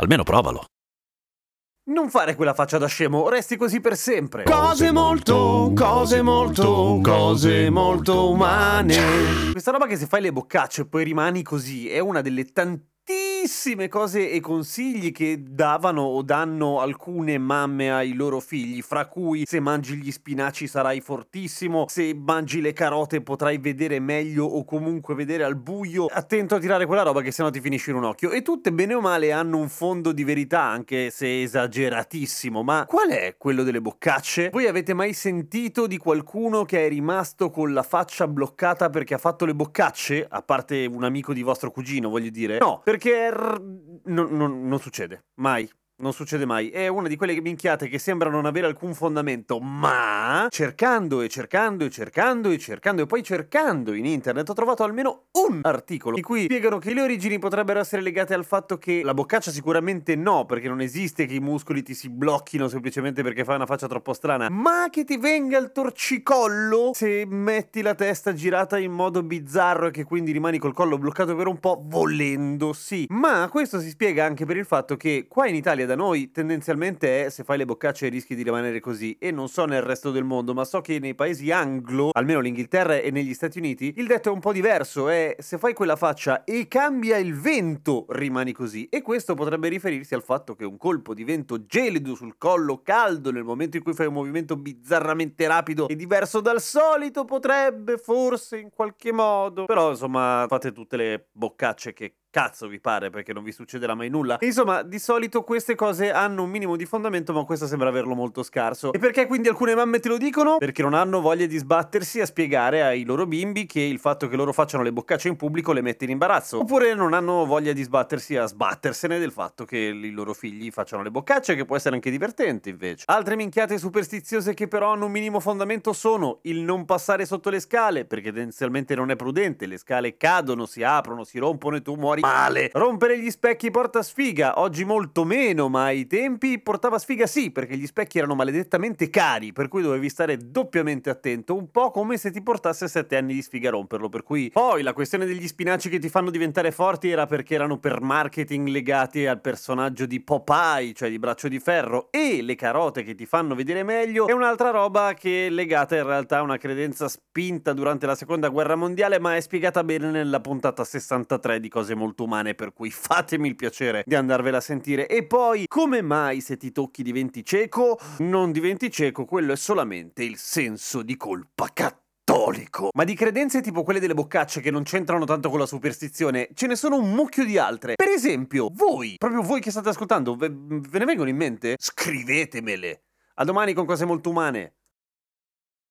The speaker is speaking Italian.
Almeno provalo. Non fare quella faccia da scemo, resti così per sempre. Cose molto, cose molto, cose molto umane. Questa roba che se fai le boccacce e poi rimani così è una delle tantissime cose e consigli che davano o danno alcune mamme ai loro figli, fra cui se mangi gli spinaci sarai fortissimo, se mangi le carote potrai vedere meglio o comunque vedere al buio. Attento a tirare quella roba che sennò ti finisce in un occhio. E tutte bene o male hanno un fondo di verità, anche se esageratissimo. Ma qual è quello delle boccacce? Voi avete mai sentito di qualcuno che è rimasto con la faccia bloccata perché ha fatto le boccacce? A parte un amico di vostro cugino, voglio dire. No, perché r- non- non- non succede. Mai. Non succede mai. È una di quelle minchiate che sembra non avere alcun fondamento, ma cercando e cercando e cercando e cercando e poi cercando in internet ho trovato almeno un articolo in cui spiegano che le origini potrebbero essere legate al fatto che la boccaccia sicuramente no, perché non esiste che i muscoli ti si blocchino semplicemente perché fai una faccia troppo strana, ma che ti venga il torcicollo se metti la testa girata in modo bizzarro e che quindi rimani col collo bloccato per un po' volendo, sì. Ma questo si spiega anche per il fatto che qua in Italia da noi tendenzialmente è se fai le boccacce rischi di rimanere così. E non so nel resto del mondo, ma so che nei paesi anglo, almeno l'Inghilterra e negli Stati Uniti, il detto è un po' diverso, è se fai quella faccia e cambia il vento rimani così. E questo potrebbe riferirsi al fatto che un colpo di vento gelido sul collo caldo nel momento in cui fai un movimento bizzarramente rapido e diverso dal solito potrebbe forse in qualche modo, però insomma fate tutte le boccacce che cazzo vi pare perché non vi succederà mai nulla. Insomma, di solito queste cose hanno un minimo di fondamento, ma questo sembra averlo molto scarso. E perché quindi alcune mamme te lo dicono? Perché non hanno voglia di sbattersi a spiegare ai loro bimbi che il fatto che loro facciano le boccacce in pubblico le mette in imbarazzo. Oppure non hanno voglia di sbattersi a sbattersene del fatto che i loro figli facciano le boccacce, che può essere anche divertente invece. Altre minchiate superstiziose che però hanno un minimo fondamento sono il non passare sotto le scale, perché tendenzialmente non è prudente, le scale cadono, si aprono, si rompono e tu muori male. Rompere gli specchi porta sfiga, oggi molto meno, ma ai tempi portava sfiga sì, perché gli specchi erano maledettamente cari, per cui dovevi stare doppiamente attento, un po' come se ti portasse sette anni di sfiga a romperlo, per cui poi la questione degli spinaci che ti fanno diventare forti era perché erano per marketing legati al personaggio di Popeye, cioè di Braccio di Ferro, e le carote che ti fanno vedere meglio è un'altra roba che è legata in realtà a una credenza spinta durante la seconda guerra mondiale, ma è spiegata bene nella puntata 63 di cose molto umane, per cui fatemi il piacere di andarvela a sentire. E poi, come mai se ti tocchi diventi cieco? Non diventi cieco, quello è solamente il senso di colpa cattolico. Ma di credenze tipo quelle delle boccacce che non c'entrano tanto con la superstizione, ce ne sono un mucchio di altre. Per esempio, voi, proprio voi che state ascoltando, ve, ve ne vengono in mente? Scrivetemele. A domani con cose molto umane.